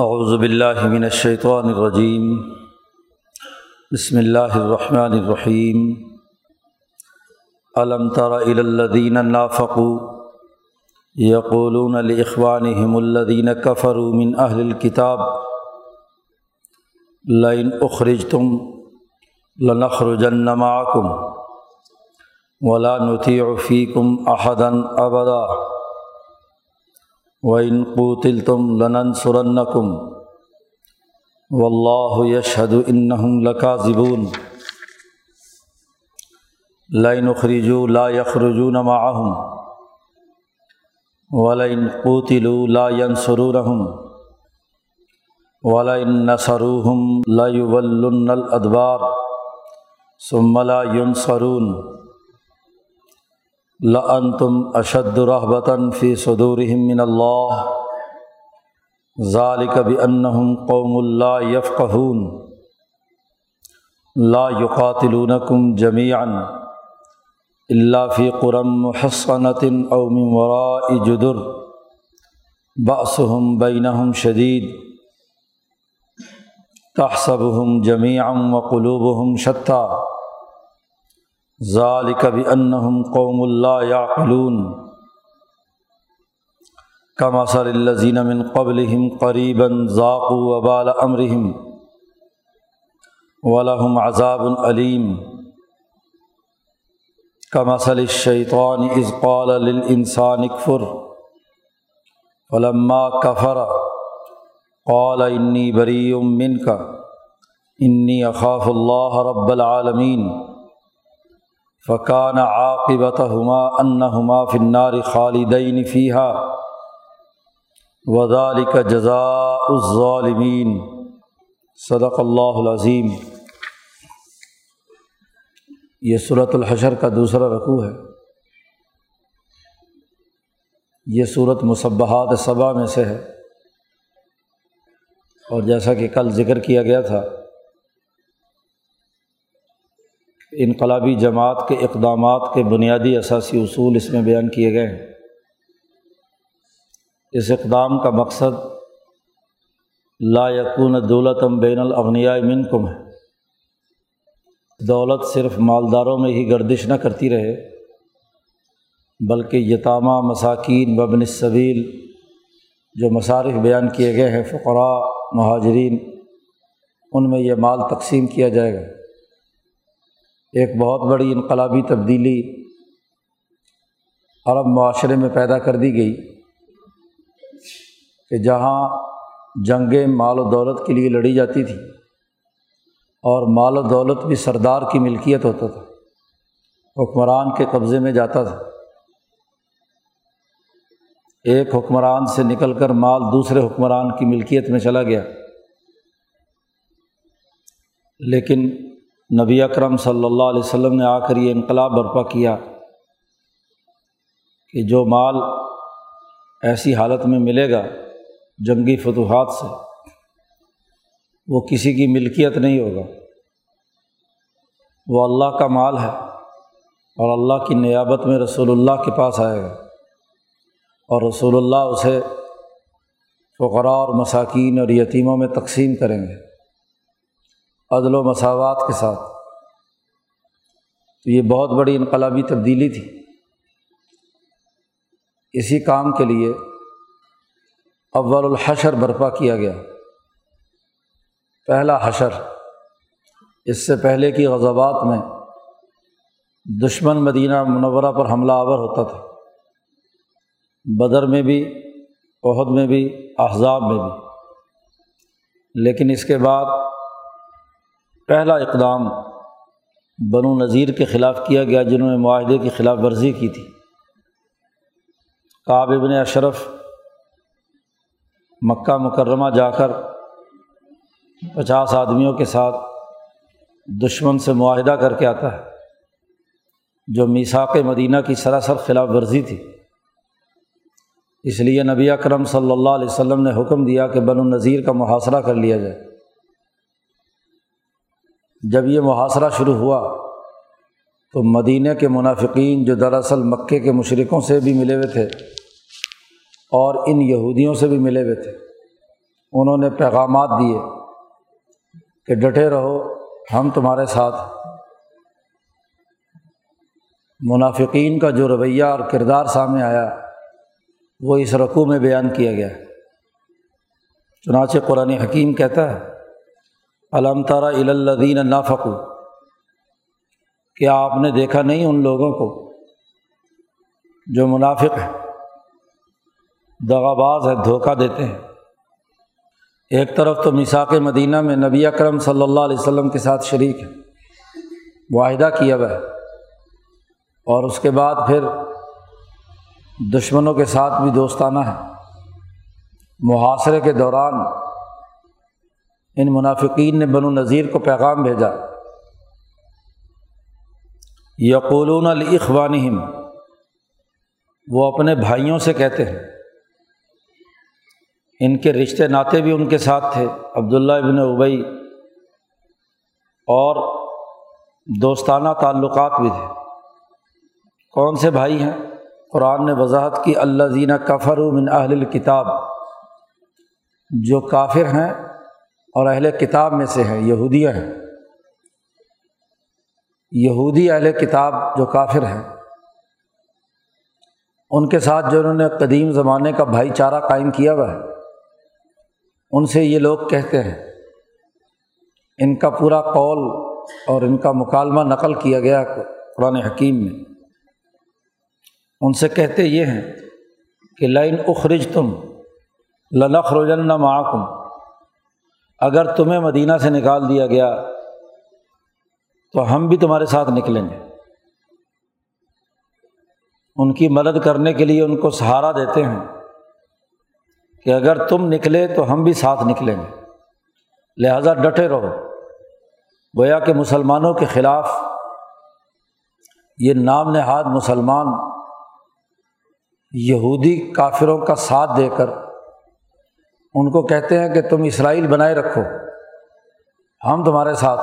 اعوذ باللہ من الشیطان الرجیم بسم اللہ الرحمن الرحیم علم تر الى الذین نافقوا یقولون لاخوانهم الذین کفروا من اہل الكتاب، لئن اخرجتم لنخرجن معکم ولا نطیع فیکم احدا ابدا وََ قوتل تم لنن سرنکم و اللہ یشد انََََََََََََََََََََََََََََََََََََََََََََََََََََََََََََََََََََََََََََََََََََََََََََََََََََََََََََََََََ يخرجون معهم ولئن قوتلوا لا ينصرونهم ولئن نصروهم لا يولن الادبار ثم لا ينصرون لن تم اشد رحبتاً فی صدورہم من اللہ ذالک بانہم قوم اللہ یفقہون لا یقاتلونکم جمیعا الا فی قرم محصنۃ او من وراء جدر. بأسهم بینہم شدید تحسبهم جمیعا وقلوبهم شتیٰ ذالک بانہم قوم اللہ یعقلون کما صلی الزین من قبلہم قریبا ذاقوا وبال امرہم ولہم عذاب علیم کما صلی الشیطان اذ قال للانسان اکفر فلما کفر قال انی بریء منک انی اخاف اللہ رب العالمین فقان عاقبت ہما ان ہما فنار خالدین فیحہ وزال کا جزا الظالمین صدق اللہ العظیم یہ صورت الحشر کا دوسرا رقوع ہے یہ صورت مصبحات صبا میں سے ہے اور جیسا کہ کل ذکر کیا گیا تھا انقلابی جماعت کے اقدامات کے بنیادی اثاثی اصول اس میں بیان کیے گئے ہیں۔ اس اقدام کا مقصد لا یقون دولتم بین الاغنیاء منکم ہے۔ دولت صرف مالداروں میں ہی گردش نہ کرتی رہے، بلکہ یتامہ مساکین وبن صویل جو مصارف بیان کیے گئے ہیں، فقراء، مہاجرین، ان میں یہ مال تقسیم کیا جائے گا۔ ایک بہت بڑی انقلابی تبدیلی عرب معاشرے میں پیدا کر دی گئی کہ جہاں جنگیں مال و دولت کے لیے لڑی جاتی تھی اور مال و دولت بھی سردار کی ملکیت ہوتا تھا، حکمران کے قبضے میں جاتا تھا۔ ایک حکمران سے نکل کر مال دوسرے حکمران کی ملکیت میں چلا گیا۔ لیکن نبی اکرم صلی اللہ علیہ وسلم نے آ کر یہ انقلاب برپا کیا کہ جو مال ایسی حالت میں ملے گا جنگی فتوحات سے، وہ کسی کی ملکیت نہیں ہوگا۔ وہ اللہ کا مال ہے اور اللہ کی نیابت میں رسول اللہ کے پاس آئے گا۔ اور رسول اللہ اسے فقراء اور مساکین اور یتیموں میں تقسیم کریں گے۔ عدل و مساوات کے ساتھ۔ تو یہ بہت بڑی انقلابی تبدیلی تھی۔ اسی کام کے لیے اول الحشر برپا کیا گیا۔ پہلا حشر، اس سے پہلے کی غضبات میں دشمن مدینہ منورہ پر حملہ آور ہوتا تھا۔ بدر میں بھی عہد میں بھی، احزاب میں بھی۔ لیکن اس کے بعد پہلا اقدام بنو نذیر کے خلاف کیا گیا، جنہوں نے معاہدے کی خلاف ورزی کی تھی۔ کعب ابن اشرف مکہ مکرمہ جا کر پچاس آدمیوں کے ساتھ دشمن سے معاہدہ کر کے آتا ہے، جو میساک مدینہ کی سراسر خلاف ورزی تھی۔ اس لیے نبی اکرم صلی اللہ علیہ وسلم نے حکم دیا کہ بن النظیر کا محاصرہ کر لیا جائے۔ جب یہ محاصرہ شروع ہوا تو مدینہ کے منافقین جو دراصل مکے کے مشرقوں سے بھی ملے ہوئے تھے اور ان یہودیوں سے بھی ملے ہوئے تھے، انہوں نے پیغامات دیے کہ ڈٹے رہو، ہم تمہارے ساتھ۔ منافقین کا جو رویہ اور کردار سامنے آیا، وہ اس رقوع میں بیان کیا گیا۔ چنانچہ قرآن حکیم کہتا ہے علم تارا الدین نافقو کیا آپ نے دیکھا نہیں ان لوگوں کو جو منافق ہے دغاباز ہے دھوکہ دیتے ہیں۔ ایک طرف تو مساق مدینہ میں نبی اکرم صلی اللہ علیہ وسلم کے ساتھ شریک ہے معاہدہ کیا ہوا ہے۔ اور اس کے بعد پھر دشمنوں کے ساتھ بھی دوستانہ ہے محاصرے کے دوران ان منافقین نے بن و نذیر کو پیغام بھیجا۔ یقولون الخوانہم وہ اپنے بھائیوں سے کہتے ہیں۔ ان کے رشتے ناطے بھی ان کے ساتھ تھے، عبداللہ ابن ابئی اور دوستانہ تعلقات بھی تھے۔ کون سے بھائی ہیں؟ قرآن نے وضاحت کی اللہ زینہ کفر من اہل الکتاب جو کافر ہیں اور اہل کتاب میں سے ہیں یہودیہ ہیں۔ یہودی اہل کتاب جو کافر ہیں۔ ان کے ساتھ جو انہوں نے قدیم زمانے کا بھائی چارہ قائم کیا ہوا ہے، ان سے یہ لوگ کہتے ہیں، ان کا پورا قول اور ان کا مکالمہ نقل کیا گیا قرآن حکیم میں۔ ان سے کہتے یہ ہیں کہ لائن اخرج تم لنخ روجن معکم۔ اگر تمہیں مدینہ سے نکال دیا گیا تو ہم بھی تمہارے ساتھ نکلیں گے۔ ان کی مدد کرنے کے لیے ان کو سہارا دیتے ہیں کہ اگر تم نکلے تو ہم بھی ساتھ نکلیں گے۔ لہٰذا ڈٹے رہو۔ گویا کہ مسلمانوں کے خلاف یہ نام نہاد مسلمان یہودی کافروں کا ساتھ دے کر ان کو کہتے ہیں کہ تم اسرائیل بنائے رکھو، ہم تمہارے ساتھ۔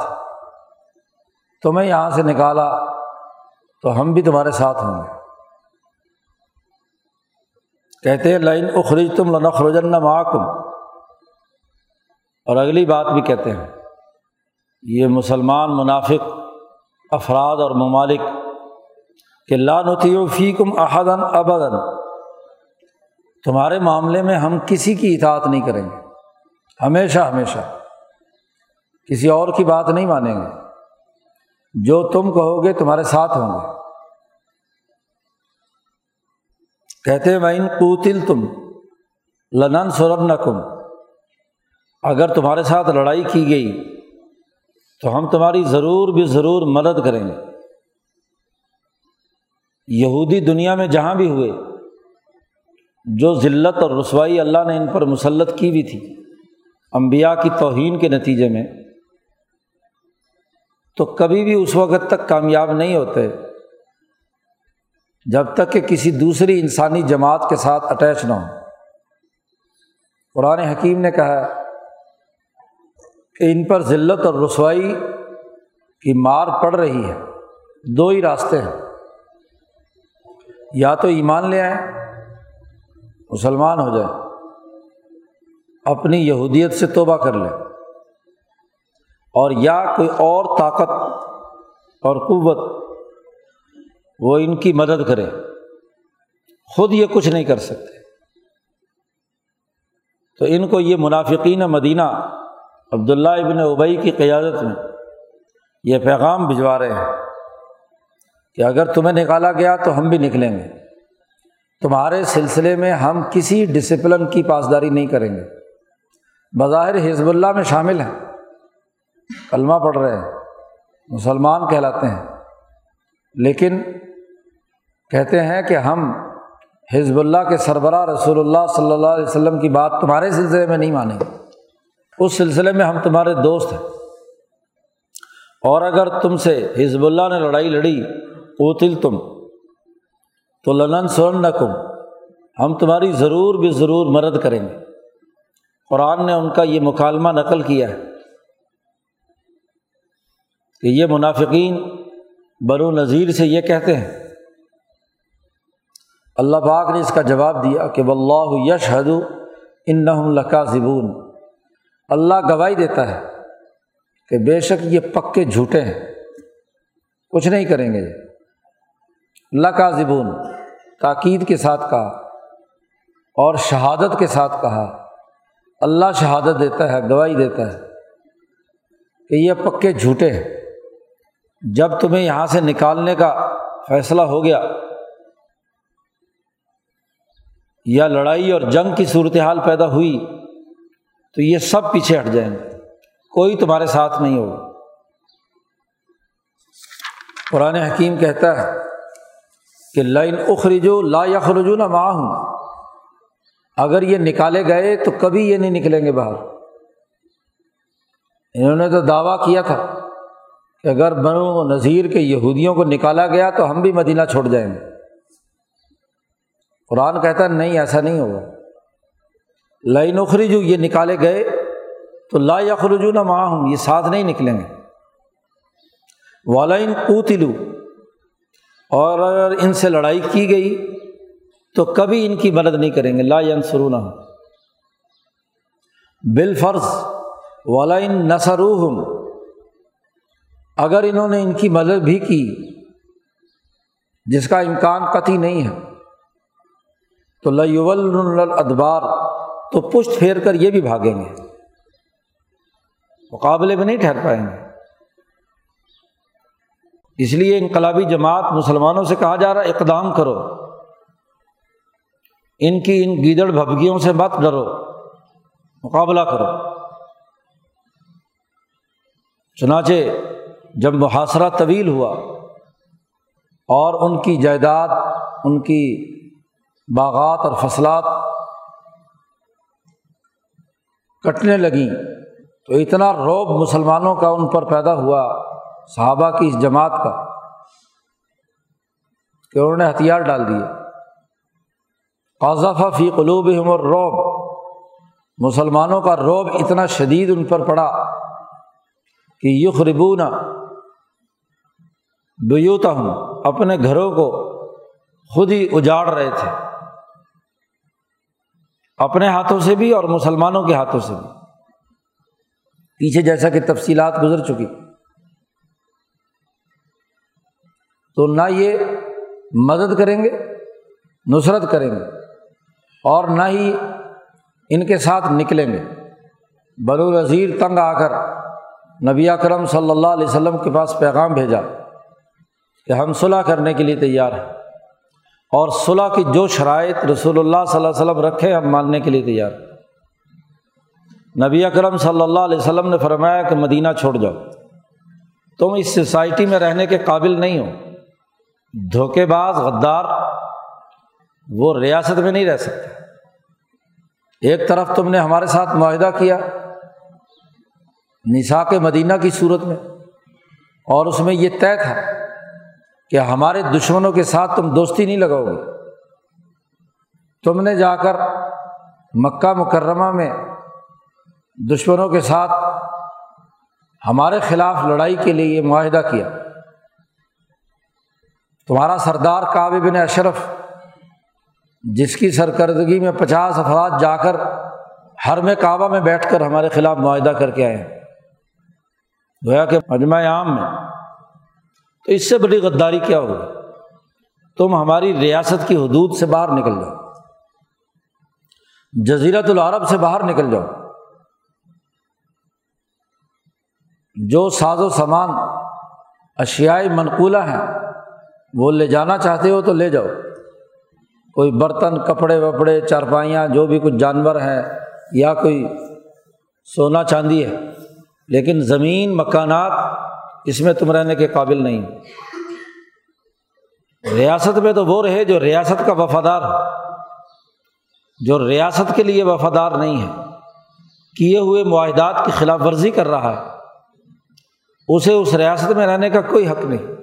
تمہیں یہاں سے نکالا، تو ہم بھی تمہارے ساتھ ہوں گے۔ کہتے ہیں لائن اخرج تم لنخرجن معکم۔ اور اگلی بات بھی کہتے ہیں، یہ مسلمان منافق، افراد اور ممالک، کہ لانتی فی کم احدن ابدن تمہارے معاملے میں ہم کسی کی اطاعت نہیں کریں گے۔ ہمیشہ ہمیشہ۔ کسی اور کی بات نہیں مانیں گے۔ جو تم کہو گے، تمہارے ساتھ ہوں گے۔ کہتے بہن کوتل تم لنن سورن کم اگر تمہارے ساتھ لڑائی کی گئی، تو ہم تمہاری ضرور بھی ضرور مدد کریں گے۔ یہودی دنیا میں جہاں بھی ہوئے جو ذلت اور رسوائی اللہ نے ان پر مسلط کی بھی تھی امبیا کی توہین کے نتیجے میں، تو کبھی بھی اس وقت تک کامیاب نہیں ہوتے، جب تک کہ کسی دوسری انسانی جماعت کے ساتھ اٹیچ نہ ہو قرآن حکیم نے کہا کہ ان پر ذلت اور رسوائی کی مار پڑ رہی ہے، دو ہی راستے ہیں۔ یا تو ایمان لے آئیں مسلمان ہو جائیں اپنی یہودیت سے توبہ کر لیں اور یا کوئی اور طاقت اور قوت وہ ان کی مدد کرے۔ خود یہ کچھ نہیں کر سکتے۔ تو ان کو یہ منافقین مدینہ عبداللہ ابن ابئی کی قیادت میں یہ پیغام بھجوا رہے ہیں کہ اگر تمہیں نکالا گیا تو ہم بھی نکلیں گے۔ تمہارے سلسلے میں ہم کسی ڈسپلن کی پاسداری نہیں کریں گے۔ بظاہر حزب اللہ میں شامل ہیں۔ کلمہ پڑھ رہے ہیں۔ مسلمان کہلاتے ہیں۔ لیکن کہتے ہیں کہ ہم حزب اللہ کے سربراہ رسول اللہ صلی اللہ علیہ وسلم کی بات تمہارے سلسلے میں نہیں مانیں گے۔ اس سلسلے میں ہم تمہارے دوست ہیں۔ اور اگر تم سے حزب اللہ نے لڑائی لڑی اوتل تم۔ تو لنن سون نہ کم ہم تمہاری ضرور بھی ضرور مدد کریں گے۔ قرآن نے ان کا یہ مکالمہ نقل کیا ہے کہ یہ منافقین برو نذیر سے یہ کہتے ہیں۔ اللہ پاک نے اس کا جواب دیا کہ واللہ یش حد ان لکا زبون اللہ گواہی دیتا ہے کہ بے شک یہ پکے جھوٹے ہیں۔ کچھ نہیں کریں گے۔ اللہ زبون تاکید کے ساتھ کہا اور شہادت کے ساتھ کہا۔ اللہ شہادت دیتا ہے، گواہی دیتا ہے کہ یہ پکے جھوٹے ہیں۔ جب تمہیں یہاں سے نکالنے کا فیصلہ ہو گیا یا لڑائی اور جنگ کی صورتحال پیدا ہوئی تو یہ سب پیچھے ہٹ جائیں گے۔ کوئی تمہارے ساتھ نہیں ہوگا۔ قرآن حکیم کہتا ہے کہ لائن اخرجو لا یا خرجو نہ ماں ہوں اگر یہ نکالے گئے تو کبھی یہ نہیں نکلیں گے باہر۔ انہوں نے تو دعویٰ کیا تھا کہ اگر بنو نذیر کے یہودیوں کو نکالا گیا تو ہم بھی مدینہ چھوڑ جائیں گے۔ قرآن کہتا ہے، نہیں، ایسا نہیں ہوگا۔ لائی نوخری جو یہ نکالے گئے تو لا یا خرجو نہ ماں ہوں یہ ساتھ نہیں نکلیں گے۔ والائن اوتلو اور اگر ان سے لڑائی کی گئی تو کبھی ان کی مدد نہیں کریں گے، لا سرو نہ بال فرض والائن نسروہم اگر انہوں نے ان کی مدد بھی کی، جس کا امکان قطعی نہیں ہے، تو لول ادبار تو پشت پھیر کر یہ بھی بھاگیں گے۔ مقابلے میں نہیں ٹھہر پائیں گے۔ اس لیے انقلابی جماعت مسلمانوں سے کہا جا رہا ہے، اقدام کرو۔ ان کی ان گیدڑ بھبگیوں سے مت ڈرو۔ مقابلہ کرو۔ چنانچہ جب محاصرہ طویل ہوا اور ان کی جائیداد، ان کی باغات اور فصلات کٹنے لگیں تو اتنا روب مسلمانوں کا ان پر پیدا ہوا۔ صحابہ کی اس جماعت کا کہ انہوں نے ہتھیار ڈال دیے۔ قاضافہ فی قلوب اور روب مسلمانوں کا روب اتنا شدید ان پر پڑا کہ یخ ربونا بیوتا ہوں اپنے گھروں کو خود ہی اجاڑ رہے تھے۔ اپنے ہاتھوں سے بھی اور مسلمانوں کے ہاتھوں سے بھی۔ پیچھے جیسا کہ تفصیلات گزر چکی۔ تو نہ یہ مدد کریں گے، نصرت کریں گے اور نہ ہی ان کے ساتھ نکلیں گے۔ بلو نذیر تنگ آ کر نبی اکرم صلی اللہ علیہ وسلم کے پاس پیغام بھیجا کہ ہم صلاح کرنے کے لیے تیار ہیں اور صلاح کی جو شرائط رسول اللہ صلی اللہ علیہ وسلم رکھے ہم ماننے کے لیے تیار نبی اکرم صلی اللہ علیہ وسلم نے فرمایا کہ مدینہ چھوڑ جاؤ، تم اس سوسائٹی میں رہنے کے قابل نہیں ہو۔ دھوکے باز، غدار، وہ ریاست میں نہیں رہ سکتے۔ ایک طرف تم نے ہمارے ساتھ معاہدہ کیا نسا کے مدینہ کی صورت میں، اور اس میں یہ طے تھا کہ ہمارے دشمنوں کے ساتھ تم دوستی نہیں لگاؤ گے۔ تم نے جا کر مکہ مکرمہ میں دشمنوں کے ساتھ ہمارے خلاف لڑائی کے لیے یہ معاہدہ کیا۔ تمہارا سردار کعب بن اشرف، جس کی سرکردگی میں پچاس افراد جا کر ہر میں کعبہ میں بیٹھ کر ہمارے خلاف معاہدہ کر کے آئے ہیں۔ گویا کہ مجمع عام میں۔ تو اس سے بڑی غداری کیا ہوگی؟ تم ہماری ریاست کی حدود سے باہر نکل جاؤ۔ جزیرت العرب سے باہر نکل جاؤ۔ جو ساز و سامان اشیائے منقولہ ہیں وہ لے جانا چاہتے ہو تو لے جاؤ۔ کوئی برتن، کپڑے، وپڑے، چارپائیاں، جو بھی کچھ جانور ہیں یا کوئی سونا چاندی ہے، لیکن زمین، مکانات، اس میں تم رہنے کے قابل نہیں۔ ریاست میں تو وہ رہے جو ریاست کا وفادار جو ریاست کے لیے وفادار نہیں ہے۔ کیے ہوئے معاہدات کی خلاف ورزی کر رہا ہے۔ اسے اس ریاست میں رہنے کا کوئی حق نہیں۔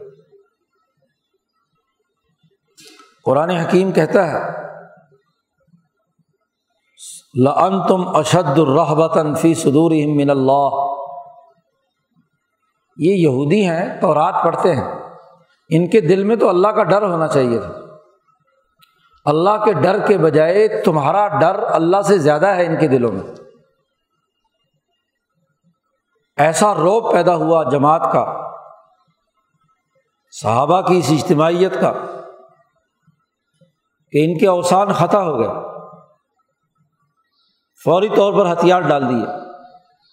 قرآن حکیم کہتا ہے لن تم اشد الرحبتاً فی صدور من اللہ یہ یہودی ہیں تو رات پڑھتے ہیں۔ ان کے دل میں تو اللہ کا ڈر ہونا چاہیے تھا۔ اللہ کے ڈر کے بجائے تمہارا ڈر اللہ سے زیادہ ہے ان کے دلوں میں۔ ایسا روب پیدا ہوا جماعت کا، صحابہ کی اس اجتماعیت کا۔ کہ ان کے اوسان خطا ہو گئے۔ فوری طور پر ہتھیار ڈال دیے۔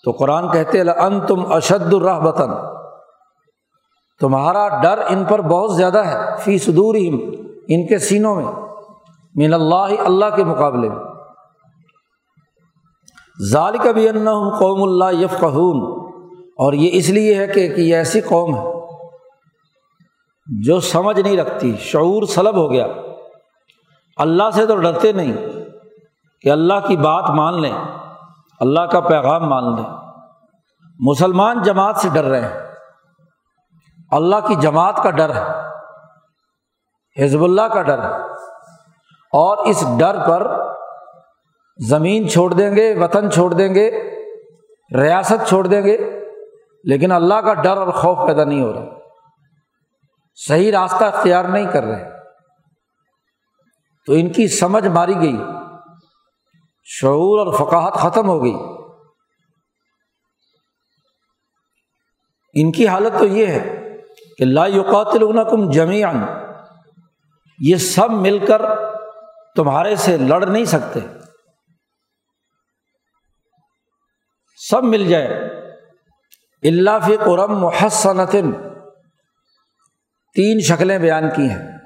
تو قرآن کہتے ان تم اشد الرح بطن تمہارا ڈر ان پر بہت زیادہ ہے۔ فی صدور ان کے سینوں میں۔ من اللہ اللہ کے مقابلے میں۔ ظال کا بھی ان قوم اللہ یف اور یہ اس لیے ہے کہ یہ ایسی قوم ہے جو سمجھ نہیں رکھتی، شعور سلب ہو گیا۔ اللہ سے تو ڈرتے نہیں کہ اللہ کی بات مان لیں، اللہ کا پیغام مان لیں۔ مسلمان جماعت سے ڈر رہے ہیں۔ اللہ کی جماعت کا ڈر ہے، حزب اللہ کا ڈر ہے۔ اور اس ڈر پر زمین چھوڑ دیں گے، وطن چھوڑ دیں گے، ریاست چھوڑ دیں گے، لیکن اللہ کا ڈر اور خوف پیدا نہیں ہو رہا۔ صحیح راستہ اختیار نہیں کر رہے۔ تو ان کی سمجھ ماری گئی۔ شعور اور فقاہت ختم ہو گئی۔ ان کی حالت تو یہ ہے کہ لا یقاتل کم جمیان یہ سب مل کر تمہارے سے لڑ نہیں سکتے۔ سب مل جائے۔ اللہ فی قرم محسنتن تین شکلیں بیان کی ہیں۔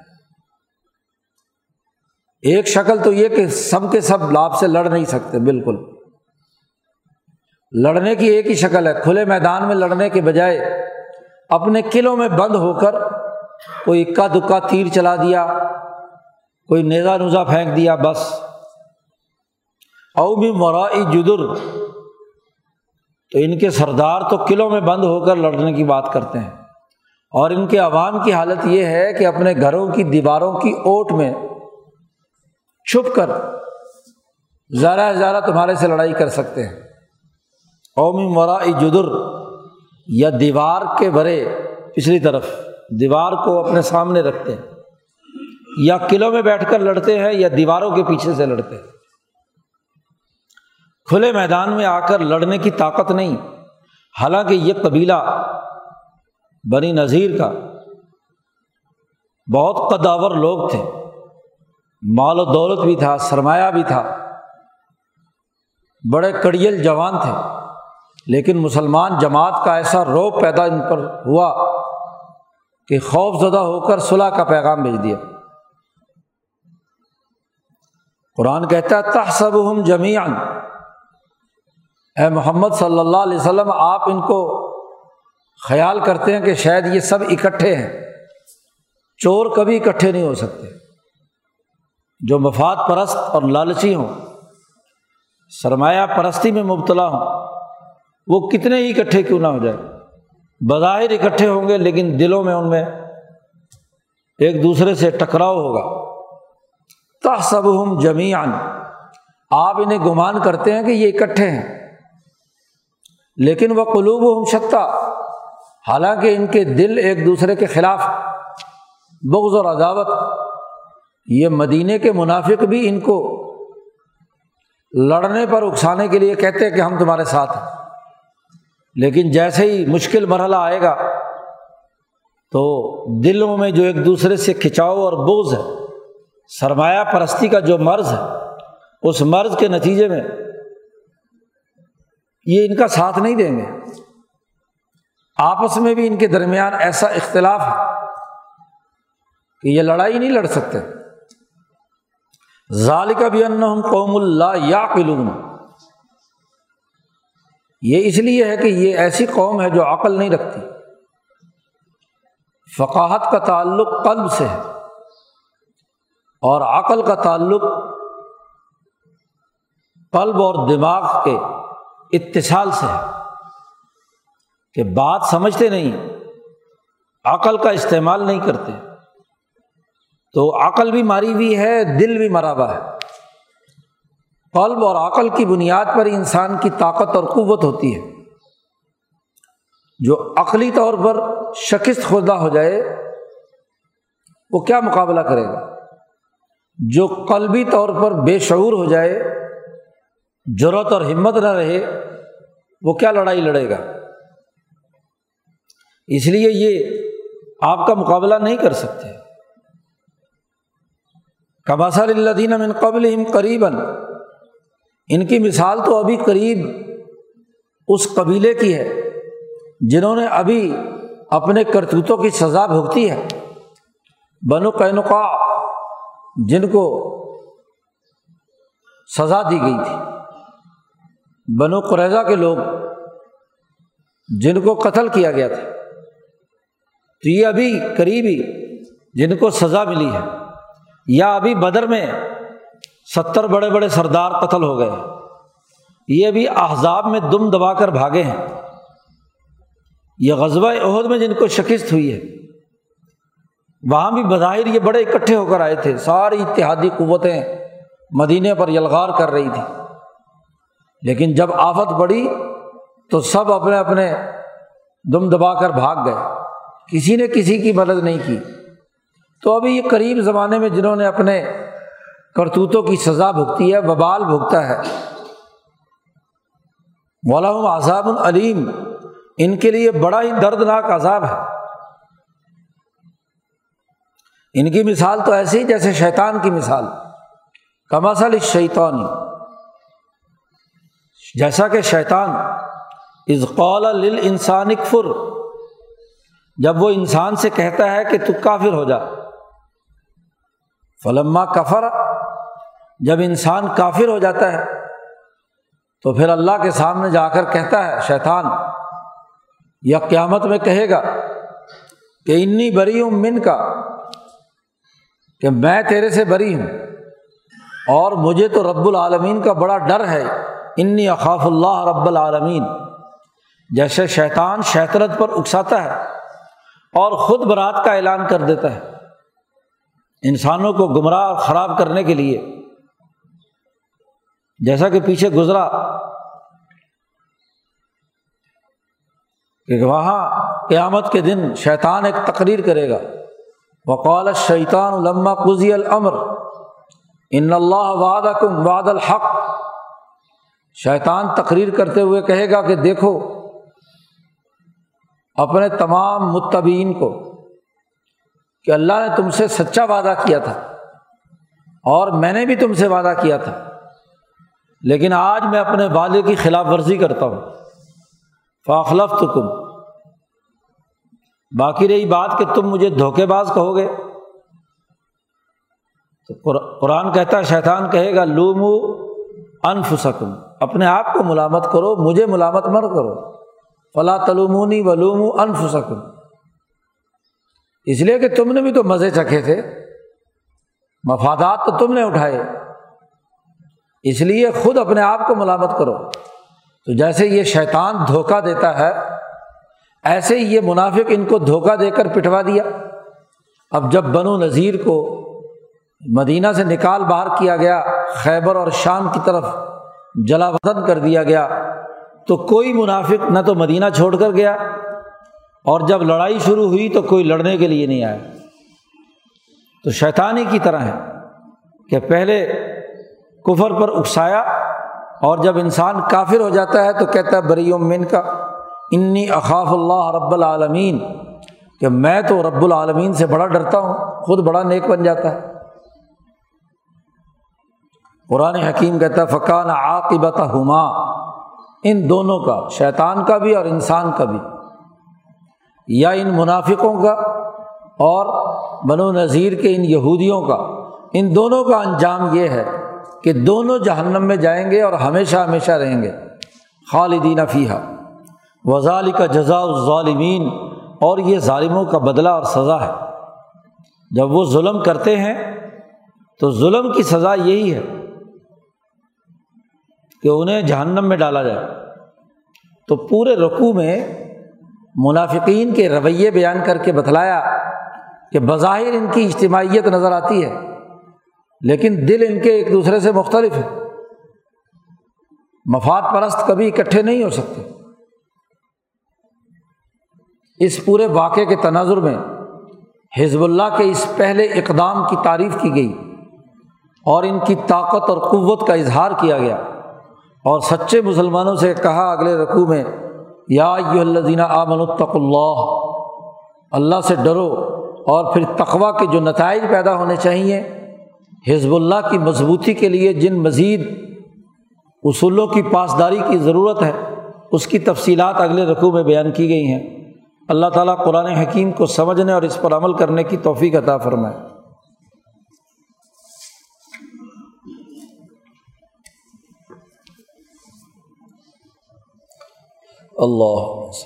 ایک شکل تو یہ کہ سب کے سب لاب سے لڑ نہیں سکتے، بالکل۔ لڑنے کی ایک ہی شکل ہے، کھلے میدان میں لڑنے کے بجائے اپنے قلعوں میں بند ہو کر کوئی اکا دکا تیر چلا دیا، کوئی نیزا نوزا پھینک دیا، بس۔ او بھی مورائی جدر۔ تو ان کے سردار تو قلعوں میں بند ہو کر لڑنے کی بات کرتے ہیں۔ اور ان کے عوام کی حالت یہ ہے کہ اپنے گھروں کی دیواروں کی اوٹ میں چھپ کر زیادہ زیادہ تمہارے سے لڑائی کر سکتے ہیں۔ قومی مرا جدر یا دیوار کے برے پچھلی طرف، دیوار کو اپنے سامنے رکھتے ہیں۔ یا قلعوں میں بیٹھ کر لڑتے ہیں یا دیواروں کے پیچھے سے لڑتے ہیں۔ کھلے میدان میں آ کر لڑنے کی طاقت نہیں، حالانکہ یہ قبیلہ بنی نذیر کا بہت قداور لوگ تھے۔ مال و دولت بھی تھا، سرمایہ بھی تھا۔ بڑے کڑیل جوان تھے۔ لیکن مسلمان جماعت کا ایسا روپ پیدا ان پر ہوا کہ خوف زدہ ہو کر صلاح کا پیغام بھیج دیا۔ قرآن کہتا ہے تحسب ہم جمیان اے محمد صلی اللہ علیہ وسلم، آپ ان کو خیال کرتے ہیں کہ شاید یہ سب اکٹھے ہیں۔ چور کبھی اکٹھے نہیں ہو سکتے۔ جو مفاد پرست اور لالچی ہوں، سرمایہ پرستی میں مبتلا ہوں، وہ کتنے ہی اکٹھے کیوں نہ ہو جائے؟ بظاہر اکٹھے ہوں گے لیکن دلوں میں ان میں ایک دوسرے سے ٹکراؤ ہوگا۔ تحسب ہم جمیان آپ انہیں گمان کرتے ہیں کہ یہ اکٹھے ہیں، لیکن وہ قلوب ہم شتا۔ حالانکہ ان کے دل ایک دوسرے کے خلاف بغض اور عداوت یہ مدینے کے منافق بھی ان کو لڑنے پر اکسانے کے لیے کہتے ہیں کہ ہم تمہارے ساتھ ہیں۔ لیکن جیسے ہی مشکل مرحلہ آئے گا تو دلوں میں جو ایک دوسرے سے کھنچاؤ اور بوجھ ہے، سرمایہ پرستی کا جو مرض ہے، اس مرض کے نتیجے میں یہ ان کا ساتھ نہیں دیں گے۔ آپس میں بھی ان کے درمیان ایسا اختلاف ہے کہ یہ لڑائی نہیں لڑ سکتے۔ ظال بھی ان قوم اللہ یا قلون یہ اس لیے ہے کہ یہ ایسی قوم ہے جو عقل نہیں رکھتی۔ فقاہت کا تعلق قلب سے ہے۔ اور عقل کا تعلق قلب اور دماغ کے اتصال سے ہے۔ کہ بات سمجھتے نہیں، عقل کا استعمال نہیں کرتے۔ تو عقل بھی ماری ہوئی ہے، دل بھی مرا ہوا ہے۔ قلب اور عقل کی بنیاد پر انسان کی طاقت اور قوت ہوتی ہے۔ جو عقلی طور پر شکست خوردہ ہو جائے، وہ کیا مقابلہ کرے گا؟ جو قلبی طور پر بے شعور ہو جائے ضرورت اور ہمت نہ رہے، وہ کیا لڑائی لڑے گا؟ اس لیے یہ آپ کا مقابلہ نہیں کر سکتے۔ کباسر اللہ دین من قبل قریباً۔ ان کی مثال تو ابھی قریب اس قبیلے کی ہے جنہوں نے ابھی اپنے کرتوتوں کی سزا بھگتی ہے۔ بنو قینقا جن کو سزا دی گئی تھی۔ بنو قریضہ کے لوگ جن کو قتل کیا گیا تھا۔ تو یہ ابھی قریبی جن کو سزا ملی ہے۔ یا ابھی بدر میں ستر بڑے بڑے سردار قتل ہو گئے۔ یہ ابھی احزاب میں دم دبا کر بھاگے ہیں۔ یہ غزبۂ عہد میں جن کو شکست ہوئی ہے، وہاں بھی بظاہر یہ بڑے اکٹھے ہو کر آئے تھے۔ ساری اتحادی قوتیں مدینے پر یلغار کر رہی تھی لیکن جب آفت پڑی تو سب اپنے اپنے دم دبا کر بھاگ گئے۔ کسی نے کسی کی مدد نہیں کی۔ تو ابھی یہ قریب زمانے میں جنہوں نے اپنے کرتوتوں کی سزا بھگتی ہے، وبال بھگتا ہے۔ مولاحم عذاب العلیم ان کے لیے بڑا ہی دردناک عذاب ہے۔ ان کی مثال تو ایسی ہی جیسے شیطان کی مثال۔ کماسل شیطان جیسا کہ شیطان از قول انسان فر جب وہ انسان سے کہتا ہے کہ تو کافر ہو جا۔ فلما کفر، جب انسان کافر ہو جاتا ہے، تو پھر اللہ کے سامنے جا کر کہتا ہے، شیطان یا قیامت میں کہے گا کہ انی بری ہوں من کا، کہ میں تیرے سے بری ہوں، اور مجھے تو رب العالمین کا بڑا ڈر ہے، انی اقاف اللہ رب العالمین۔ جیسے شیطان شیطرت پر اکساتا ہے اور خود برات کا اعلان کر دیتا ہے۔ انسانوں کو گمراہ اور خراب کرنے کے لیے، جیسا کہ پیچھے گزرا کہ وہاں قیامت کے دن شیطان ایک تقریر کرے گا۔ وقال شیطان علما قزی العمر ان اللہ واد کم واد الحق۔ شیطان تقریر کرتے ہوئے کہے گا کہ دیکھو، اپنے تمام متبین کو کہ اللہ نے تم سے سچا وعدہ کیا تھا اور میں نے بھی تم سے وعدہ کیا تھا۔ لیکن آج میں اپنے وعدے کی خلاف ورزی کرتا ہوں۔ فاخلف تو کم باقی رہی بات کہ تم مجھے دھوکے باز کہو گے۔ تو قرآن کہتا ہے، شیطان کہے گا، لومو انفسکم۔ اپنے آپ کو ملامت کرو، مجھے ملامت مر کرو۔ فلاں تلومونی و لومو انفسکم۔ اس لیے کہ تم نے بھی تو مزے چکھے تھے۔ مفادات تو تم نے اٹھائے۔ اس لیے خود اپنے آپ کو ملامت کرو۔ تو جیسے یہ شیطان دھوکہ دیتا ہے، ایسے ہی یہ منافق ان کو دھوکہ دے کر پٹوا دیا۔ اب جب بنو نذیر کو مدینہ سے نکال باہر کیا گیا، خیبر اور شام کی طرف جلا وطن کر دیا گیا، تو کوئی منافق نہ تو مدینہ چھوڑ کر گیا۔ اور جب لڑائی شروع ہوئی تو کوئی لڑنے کے لیے نہیں آیا۔ تو شیطانی کی طرح ہے کہ پہلے کفر پر اکسایا اور جب انسان کافر ہو جاتا ہے تو کہتا ہے، بری من کا، انی اقاف اللہ رب العالمین۔ کہ میں تو رب العالمین سے بڑا ڈرتا ہوں، خود بڑا نیک بن جاتا ہے۔ قرآن حکیم کہتا ہے فقان عاقبت ہما ان دونوں کا، شیطان کا بھی اور انسان کا بھی۔ یا ان منافقوں کا اور بنو نذیر کے ان یہودیوں کا۔ ان دونوں کا انجام یہ ہے کہ دونوں جہنم میں جائیں گے اور ہمیشہ ہمیشہ رہیں گے۔ خالدین فیحہ وزال کا جزا الظالمین۔ اور یہ ظالموں کا بدلہ اور سزا ہے۔ جب وہ ظلم کرتے ہیں تو ظلم کی سزا یہی ہے کہ انہیں جہنم میں ڈالا جائے۔ تو پورے رقوع میں منافقین کے رویے بیان کر کے بتلایا کہ بظاہر ان کی اجتماعیت نظر آتی ہے، لیکن دل ان کے ایک دوسرے سے مختلف ہے۔ مفاد پرست کبھی اکٹھے نہیں ہو سکتے۔ اس پورے واقعے کے تناظر میں حزب اللہ کے اس پہلے اقدام کی تعریف کی گئی اور ان کی طاقت اور قوت کا اظہار کیا گیا اور سچے مسلمانوں سے کہا اگلے رقوع میں یا الزینہ آمن الطق اللہ۔ اللہ سے ڈرو اور پھر تقوا کے جو نتائج پیدا ہونے چاہیے۔ حزب اللہ کی مضبوطی کے لیے جن مزید اصولوں کی پاسداری کی ضرورت ہے، اس کی تفصیلات اگلے رقوع میں بیان کی گئی ہیں۔ اللہ تعالیٰ قرآن حکیم کو سمجھنے اور اس پر عمل کرنے کی توفیق عطا فرمائے۔ اللہ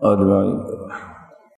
اجمعین